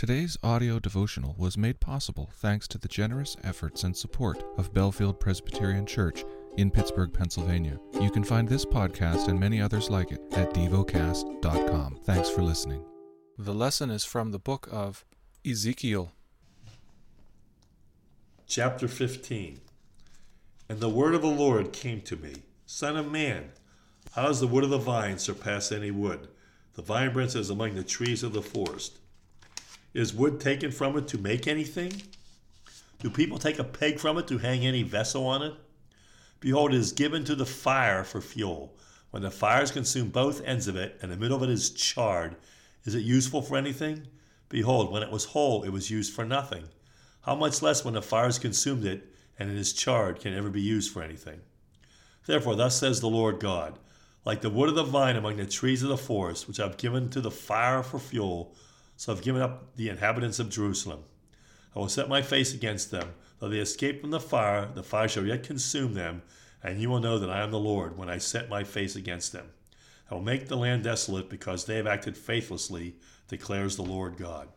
Today's audio devotional was made possible thanks to the generous efforts and support of Bellefield Presbyterian Church in Pittsburgh, Pennsylvania. You can find this podcast and many others like it at devocast.com. Thanks for listening. The lesson is from the book of Ezekiel. Chapter 15 And the word of the Lord came to me Son of man, how does the wood of the vine surpass any wood? The vine branch is among the trees of the forest. Is wood taken from it to make anything? Do people take a peg from it to hang any vessel on it? Behold, it is given to the fire for fuel. When the fires consume both ends of it, and the middle of it is charred, is it useful for anything? Behold, when it was whole, it was used for nothing. How much less when the fires consumed it, and it is charred, can it ever be used for anything? Therefore, thus says the Lord God Like the wood of the vine among the trees of the forest, which I have given to the fire for fuel, so I have given up the inhabitants of Jerusalem. I will set my face against them. Though they escape from the fire, the fire shall yet consume them, and you will know that I am the Lord when I set my face against them. I will make the land desolate because they have acted faithlessly, declares the Lord God.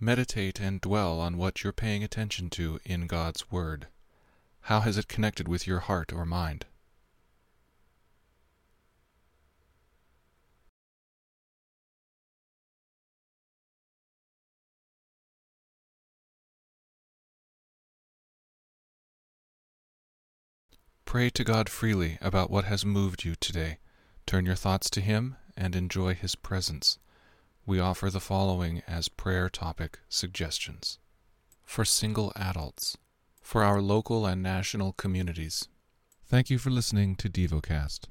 Meditate and dwell on what you're paying attention to in God's Word. How has it connected with your heart or mind? Pray to God freely about what has moved you today. Turn your thoughts to Him and enjoy His presence. We offer the following as prayer topic suggestions for single adults, for our local and national communities. Thank you for listening to DevoCast.